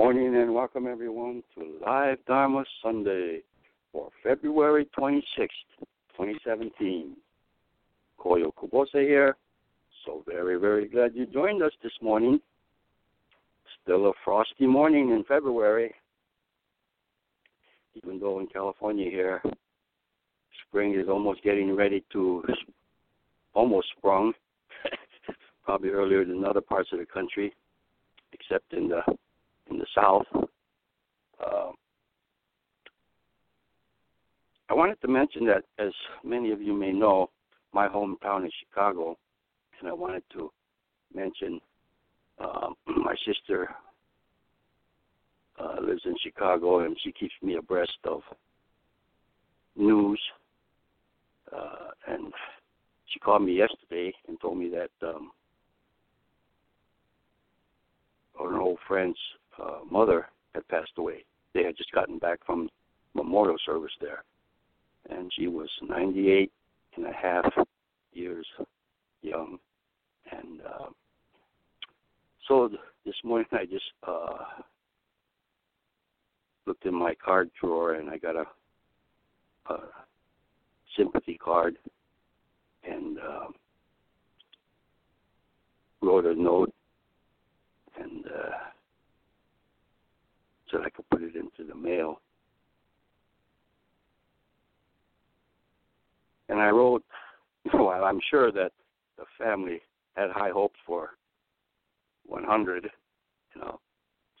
morning and welcome everyone to Live Dharma Sunday for February 26th, 2017. Koyo Kubose here. So very, very glad you joined us this morning. Still a frosty morning in February. Even though in California here, spring is almost getting ready to almost sprung. Probably earlier than other parts of the country, except in the in the South. Uh, I wanted to mention that, as many of you may know, my hometown is Chicago, and I wanted to mention uh, my sister uh, lives in Chicago, and she keeps me abreast of news. Uh, and she called me yesterday and told me that um, an old friend's uh, mother had passed away. They had just gotten back from memorial service there, and she was 98 and a half years young. And uh, so th- this morning I just uh, looked in my card drawer and I got a, a sympathy card and uh, wrote a note and uh, said I could put it into the mail. And I wrote, well, I'm sure that the family had high hopes for 100. You know,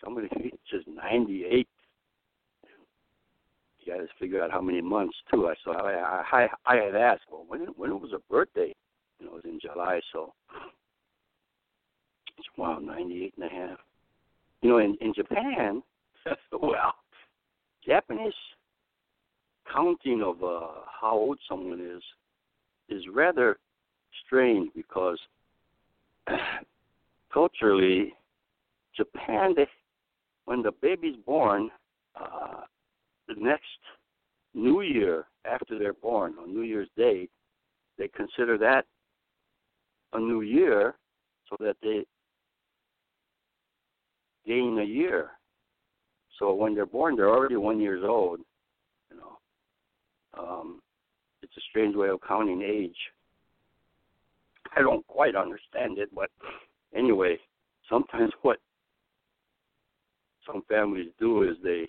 somebody just 98. You got to figure out how many months too. I saw. I I, I had asked, well, when when was her birthday? You know, it was in July, so it's wow, 98 and a half. You know, in in Japan, well, Japanese counting of uh, how old someone is is rather strange because culturally, Japan, they, when the baby's born, uh, the next New Year after they're born, on New Year's Day, they consider that a new year so that they gain a year. So when they're born, they're already one years old. You know, um, it's a strange way of counting age. I don't quite understand it, but anyway, sometimes what some families do is they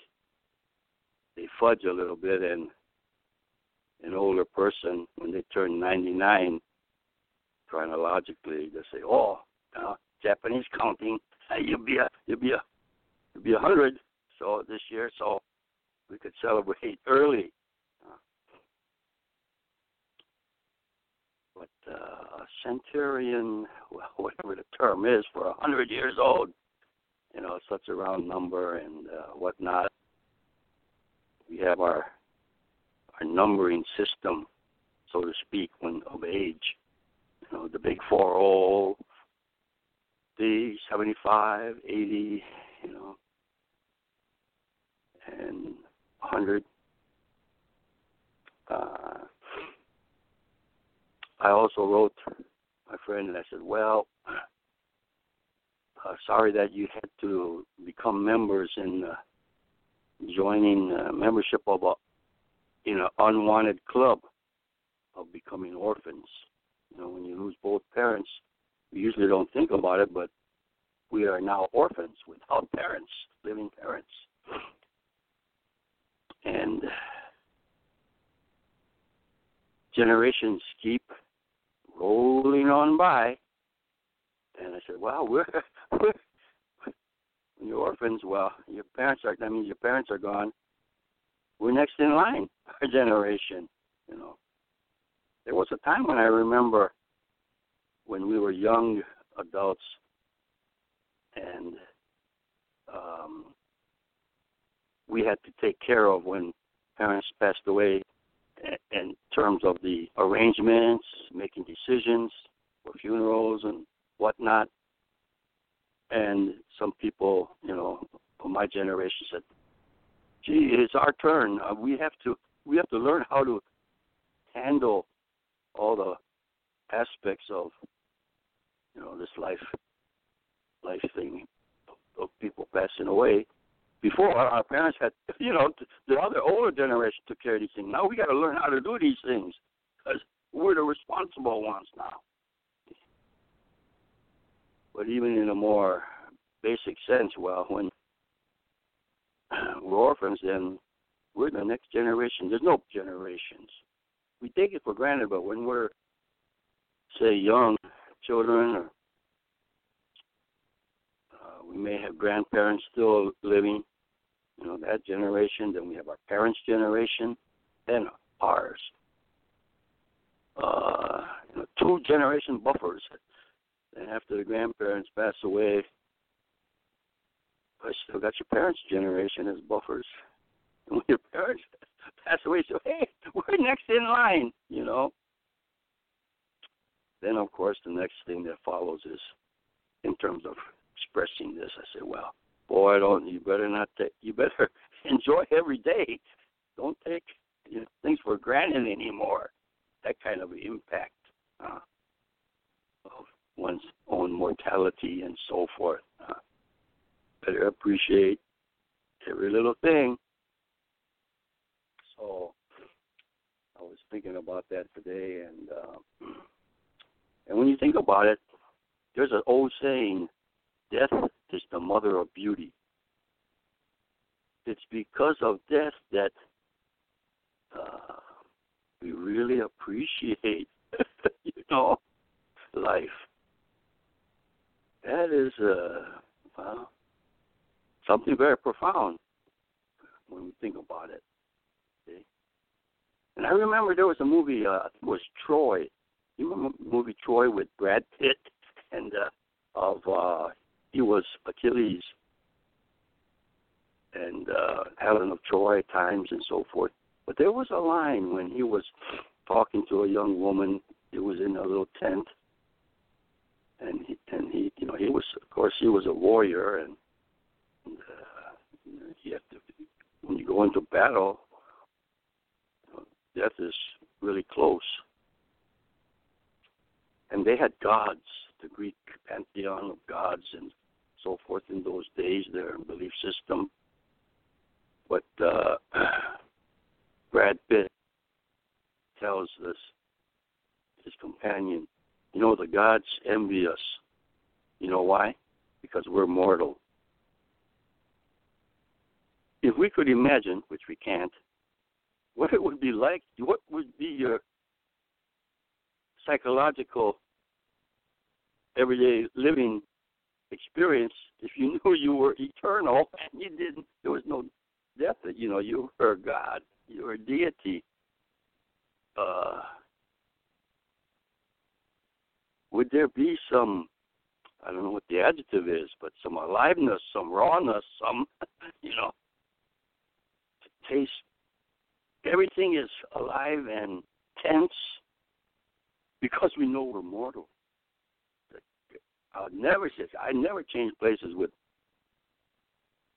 they fudge a little bit and an older person when they turn 99 chronologically they say oh uh, japanese counting you'll be a you'll be a you'll be a hundred so this year so we could celebrate early but uh, centurion, well, whatever the term is, for a hundred years old, you know, such a round number and uh, whatnot. We have our our numbering system, so to speak, when of age. You know, the big four zero, the seventy five, eighty, you know, and hundred. Uh, I also wrote my friend and I said, well, uh, sorry that you had to become members in uh, joining uh, membership of a in an unwanted club of becoming orphans. You know, when you lose both parents, we usually don't think about it, but we are now orphans without parents, living parents. And generations keep rolling on by. And I said, "Well, we're, we're you're orphans. Well, your parents are. That means your parents are gone. We're next in line, our generation. You know, there was a time when I remember when we were young adults, and um, we had to take care of when parents passed away in terms of the arrangements, making decisions for funerals and whatnot. And some people, you know, of my generation said, "Gee, it's our turn. Uh, we have to we have to learn how to handle all the aspects of you know this life life thing of people passing away before our parents had, you know, the other older generation took care of these things. Now we got to learn how to do these things because we're the responsible ones now. But even in a more basic sense, well, when we're orphans, then we're the next generation. There's no generations. We take it for granted, but when we're, say, young children, or uh, we may have grandparents still living, you know, that generation. Then we have our parents' generation, then ours. Uh, you know, two generation buffers. And after the grandparents pass away, I still got your parents' generation as buffers. And when your parents pass away, so hey, we're next in line, you know. Then of course the next thing that follows is in terms of expressing this, I say, well, boy, don't you better not take you better enjoy every day. Don't take you know, things for granted anymore. That kind of impact uh, of one's own mortality and so forth. Uh, better appreciate every little thing. So I was thinking about that today, and uh, and when you think about it, there's an old saying: "Death is the mother of beauty." It's because of death that uh, we really appreciate, you know, life. That is uh, well, something very profound when we think about it. See? And I remember there was a movie, uh, it was Troy. You remember the movie Troy with Brad Pitt and uh, of uh, he was Achilles and uh, Helen of Troy times and so forth. But there was a line when he was talking to a young woman. It was in a little tent, and he and he, you know, he was of course he was a warrior, and, and uh, you have to when you go into battle, you know, death is really close. And they had gods, the Greek pantheon of gods and so forth in those days, their belief system. But uh, Brad Pitt tells us his companion, you know, the gods envy us. You know why? Because we're mortal. If we could imagine, which we can't, what it would be like, what would be your psychological everyday living experience if you knew you were eternal and you didn't there was no death That you know you were god you were a deity uh would there be some I don't know what the adjective is, but some aliveness, some rawness, some you know taste everything is alive and tense because we know we're mortal. I never said I never change places with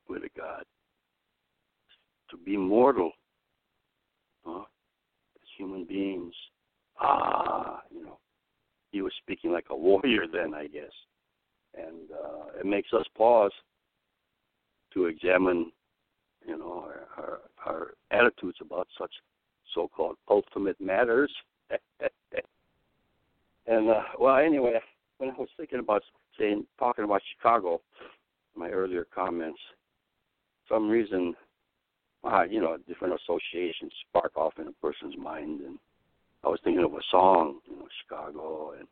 with a God. To be mortal, huh? as human beings, ah, you know, he was speaking like a warrior then, I guess, and uh, it makes us pause to examine, you know, our, our, our attitudes about such so-called ultimate matters. and uh, well, anyway, when I was thinking about saying talking about Chicago, my earlier comments, some reason, uh, you know, different associations spark off in a person's mind, and I was thinking of a song, you know, Chicago, and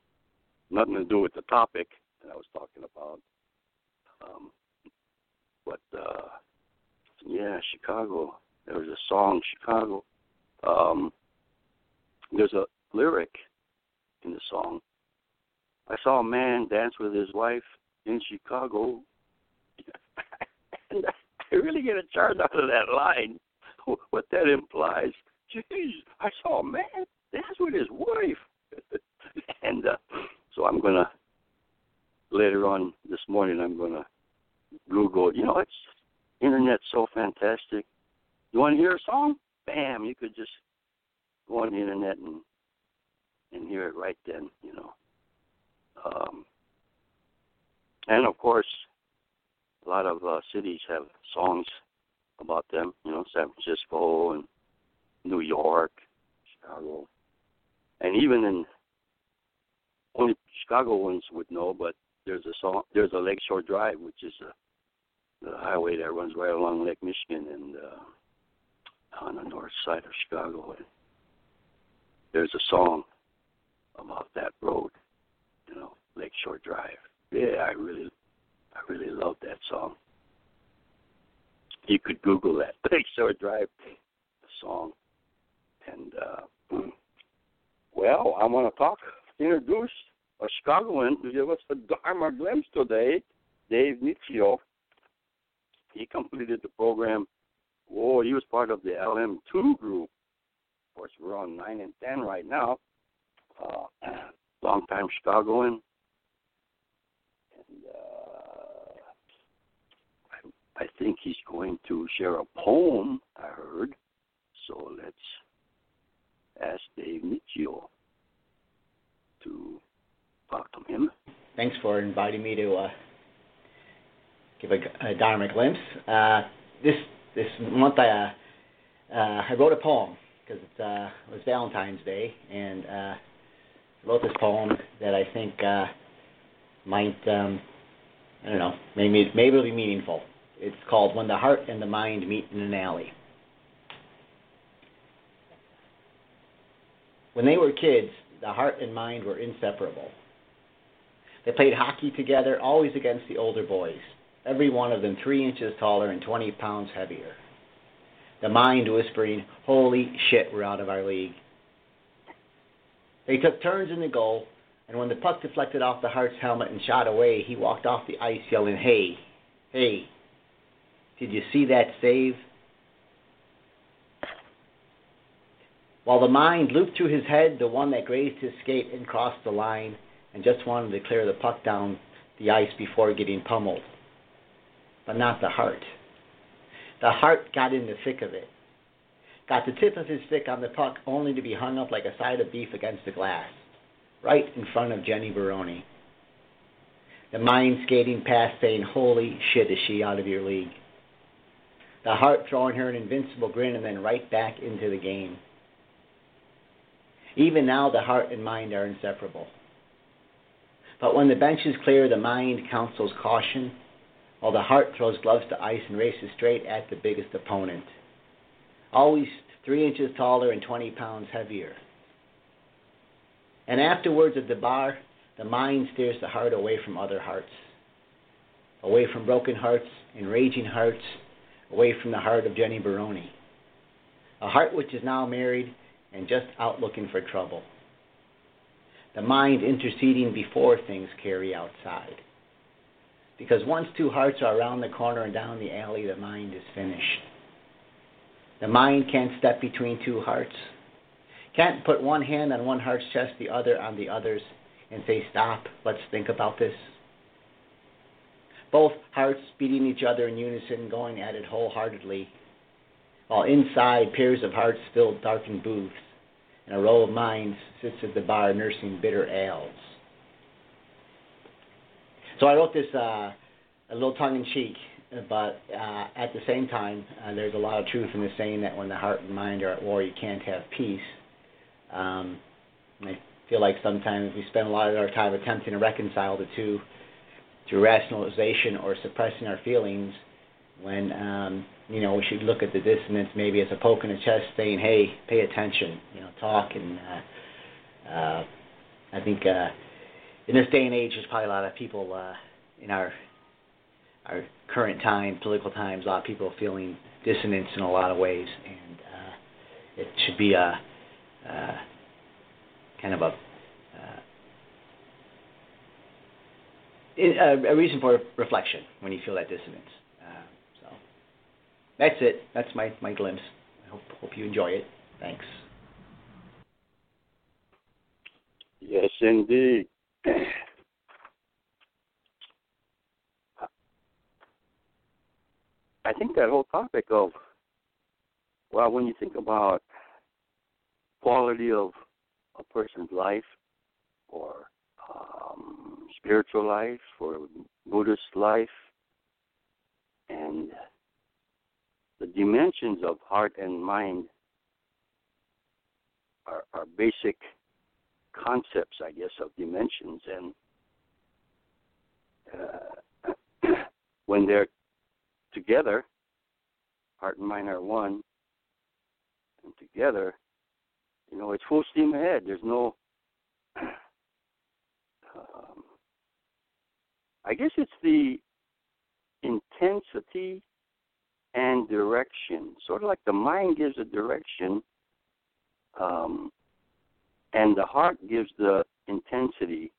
nothing to do with the topic that I was talking about. Um, but uh, yeah, Chicago. There was a song, Chicago. Um, there's a lyric in the song. I saw a man dance with his wife in Chicago, and I really get a charge out of that line. What that implies. Jeez, I saw a man dance with his wife, and uh, so I'm gonna later on this morning. I'm gonna Google. You know, it's internet's so fantastic. You want to hear a song? Bam! You could just go on the internet and and hear it right then. You know. Um, and of course, a lot of uh, cities have songs about them. You know, San Francisco and New York, Chicago, and even in only Chicagoans would know, but there's a song, there's a Lakeshore Drive, which is a, the highway that runs right along Lake Michigan and uh, on the north side of Chicago. And there's a song about that road, you know, Lakeshore Drive. Yeah, I really, I really love that song. You could Google that Lakeshore Drive song, and uh, well, I want to talk, introduce a Chicagoan to give us a Dharma glimpse today, Dave Nichiyo. He completed the program. Oh, he was part of the LM2 group. Of course, we're on 9 and 10 right now. Uh, long time Chicagoan. And uh, I, I think he's going to share a poem, I heard. So let's ask Dave Nichiyo to to him. Thanks for inviting me to uh, give a, a Dharma glimpse. Uh, this this month I uh, uh, I wrote a poem because it, uh, it was Valentine's Day, and uh, wrote this poem that I think uh, might um, I don't know maybe maybe it'll be meaningful. It's called "When the Heart and the Mind Meet in an Alley." When they were kids, the heart and mind were inseparable. They played hockey together, always against the older boys, every one of them three inches taller and 20 pounds heavier. The mind whispering, Holy shit, we're out of our league. They took turns in the goal, and when the puck deflected off the Heart's helmet and shot away, he walked off the ice yelling, Hey, hey, did you see that save? While the mind looped through his head the one that grazed his skate and crossed the line and just wanted to clear the puck down the ice before getting pummeled. But not the heart. The heart got in the thick of it, got the tip of his stick on the puck only to be hung up like a side of beef against the glass, right in front of Jenny Baroni. The mind skating past saying, Holy shit, is she out of your league? The heart throwing her an invincible grin and then right back into the game. Even now, the heart and mind are inseparable. But when the bench is clear, the mind counsels caution, while the heart throws gloves to ice and races straight at the biggest opponent. Always three inches taller and 20 pounds heavier. And afterwards at the bar, the mind steers the heart away from other hearts, away from broken hearts and raging hearts, away from the heart of Jenny Baroni. A heart which is now married and just out looking for trouble the mind interceding before things carry outside. Because once two hearts are around the corner and down the alley, the mind is finished. The mind can't step between two hearts, can't put one hand on one heart's chest, the other on the other's, and say, Stop, let's think about this. Both hearts beating each other in unison, going at it wholeheartedly, while inside pairs of hearts fill darkened booths and a row of minds sits at the bar nursing bitter ales. So I wrote this uh, a little tongue in cheek, but uh, at the same time, uh, there's a lot of truth in the saying that when the heart and mind are at war, you can't have peace. Um, I feel like sometimes we spend a lot of our time attempting to reconcile the two through rationalization or suppressing our feelings when um, you know, we should look at the dissonance maybe as a poke in the chest, saying, "Hey, pay attention," you know, talk. And uh, uh, I think uh, in this day and age, there's probably a lot of people uh, in our our current time, political times, a lot of people feeling dissonance in a lot of ways, and uh, it should be a uh, kind of a uh, a reason for reflection when you feel that dissonance. So that's it. That's my, my glimpse. I hope, hope you enjoy it. Thanks. Yes, indeed. I think that whole topic of, well, when you think about quality of a person's life or um, spiritual life or Buddhist life and the dimensions of heart and mind are, are basic concepts, I guess, of dimensions. And uh, when they're together, heart and mind are one, and together, you know, it's full steam ahead. There's no, um, I guess it's the intensity and direction. Sort of like the mind gives a direction, um, and the heart gives the intensity,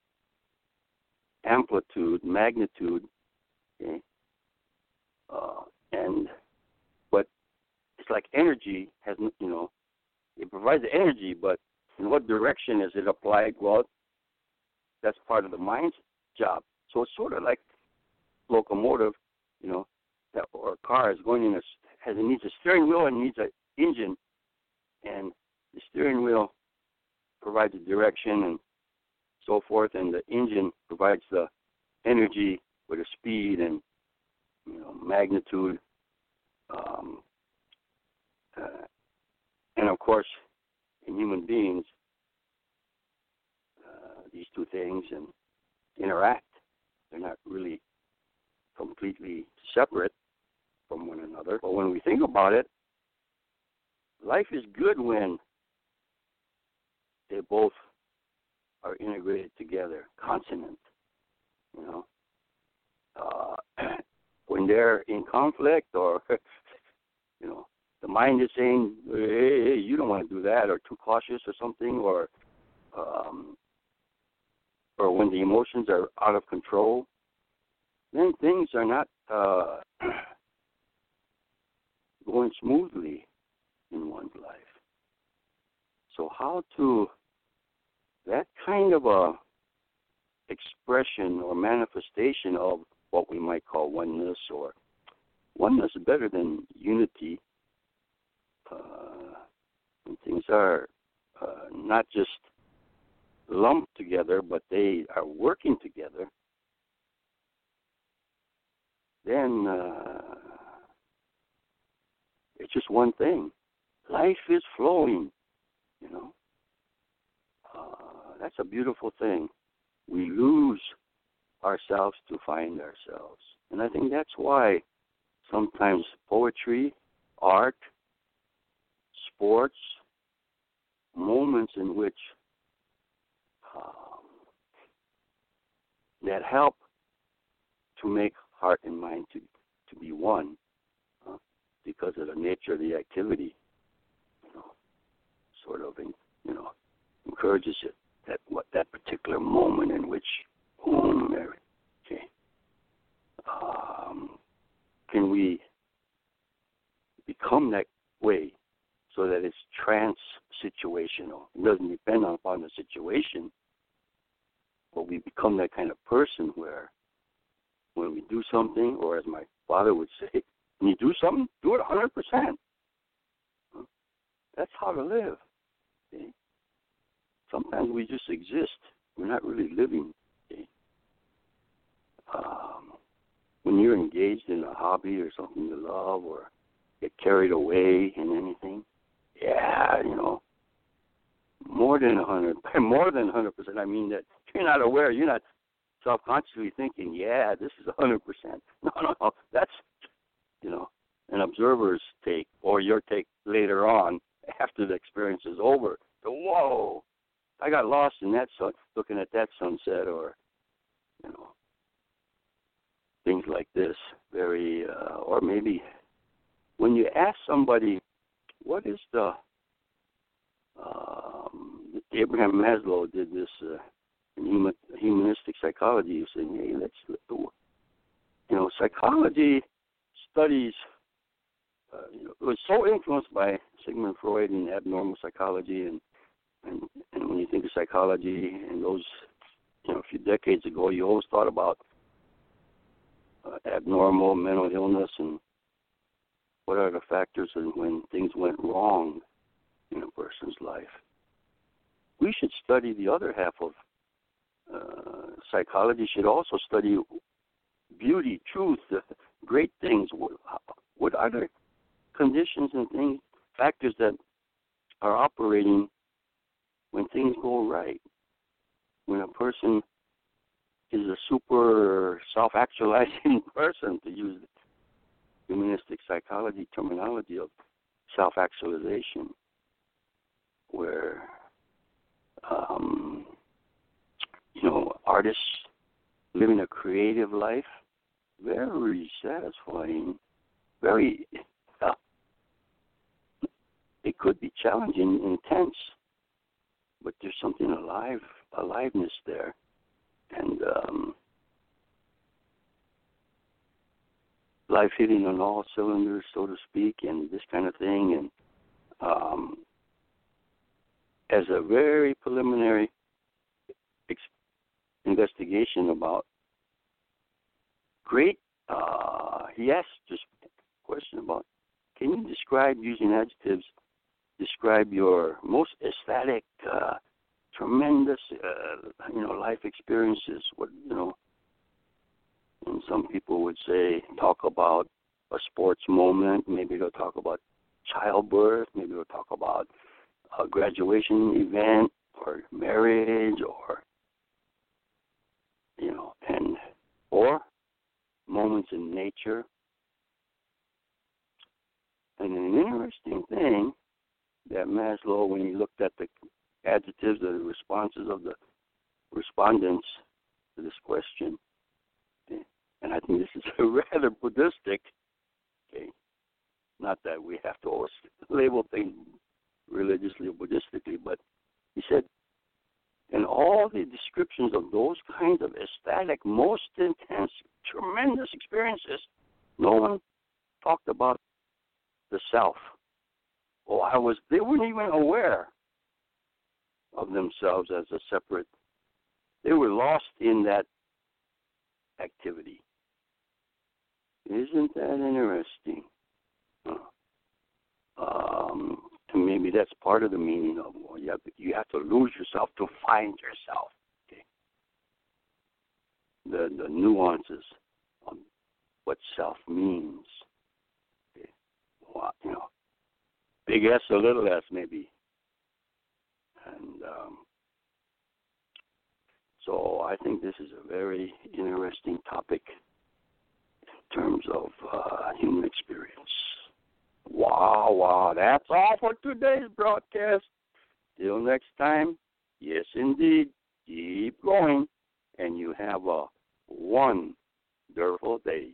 amplitude, magnitude. Okay, uh, and but it's like energy has you know it provides the energy, but in what direction is it applied? Well, that's part of the mind's job. So it's sort of like locomotive, you know, that or a car is going in a has it needs a steering wheel and needs an engine, and the steering wheel provides the direction and so forth, and the engine provides the energy with the speed and you know magnitude. Um, uh, and of course, in human beings, uh, these two things and interact. They're not really completely separate from one another. But when we think about it, life is good when they both are integrated together, consonant. You know, uh, when they're in conflict or you know the mind is saying, hey, hey, you don't want to do that, or too cautious, or something, or um, or when the emotions are out of control, then things are not uh, going smoothly in one's life. So how to that kind of a expression or manifestation of what we might call oneness or oneness is better than unity uh, and things are uh, not just lumped together, but they are working together, then uh, it's just one thing. Life is flowing, you know. Uh, that's a beautiful thing. We lose ourselves to find ourselves. And I think that's why sometimes poetry, art, sports, moments in which um, that help to make heart and mind to to be one uh, because of the nature of the activity. You know, sort of, in, you know, encourages it that what that particular moment in which, okay. Um, can we become that way so that it's trans situational. It doesn't depend upon the situation, but we become that kind of person where when we do something, or as my father would say, when you do something, do it 100%. That's how to live. Okay? Sometimes we just exist. We're not really living. Um, when you're engaged in a hobby or something you love or get carried away in anything, yeah, you know, more than a hundred, more than a hundred percent. I mean that you're not aware, you're not self-consciously thinking, yeah, this is a hundred percent. No, no, no, that's you know an observer's take or your take later on after the experience is over. So, whoa, I got lost in that sun, looking at that sunset, or you know things like this. Very, uh, or maybe when you ask somebody what is the um, Abraham Maslow did this uh, in human, humanistic psychology. He said, "Hey, let's you know, psychology studies. Uh, you know, was so influenced by Sigmund Freud and abnormal psychology, and and and when you think of psychology and those, you know, a few decades ago, you always thought about abnormal mental illness and what are the factors and when things went wrong in a person's life. We should study the other half of uh, psychology. Should also study beauty, truth, great things. What, what are there? conditions and things, factors that are operating when things go right. When a person is a super self actualizing person, to use humanistic psychology terminology of self actualization, where um, you know artists living a creative life, very satisfying, very uh, it could be challenging, intense, but there's something alive, aliveness there, and um, life hitting on all cylinders, so to speak, and this kind of thing, and um, as a very preliminary ex- investigation about great. Uh, he asked question about can you describe using adjectives describe your most ecstatic, uh, tremendous, uh, you know, life experiences. What you know, and some people would say talk about a sports moment. Maybe they'll talk about childbirth. Maybe they'll talk about a graduation event or marriage or you know, and or moments in nature. And an interesting thing that Maslow, when he looked at the adjectives the responses of the respondents to this question, and I think this is rather Buddhistic. Okay, not that we have to always label things religiously or Buddhistically, but he said, in all the descriptions of those kinds of ecstatic, most intense, tremendous experiences, no one talked about the self Oh, I was they weren't even aware of themselves as a separate they were lost in that activity. Isn't that interesting? Um, maybe that's part of the meaning of well, you have you have to lose yourself to find yourself. Okay. The the nuances of what self means. Okay. Well, you know, big S or little s maybe. And um, so I think this is a very interesting topic terms of uh, human experience. Wow, wow, that's all for today's broadcast. Till next time, yes, indeed, keep going, and you have a wonderful day.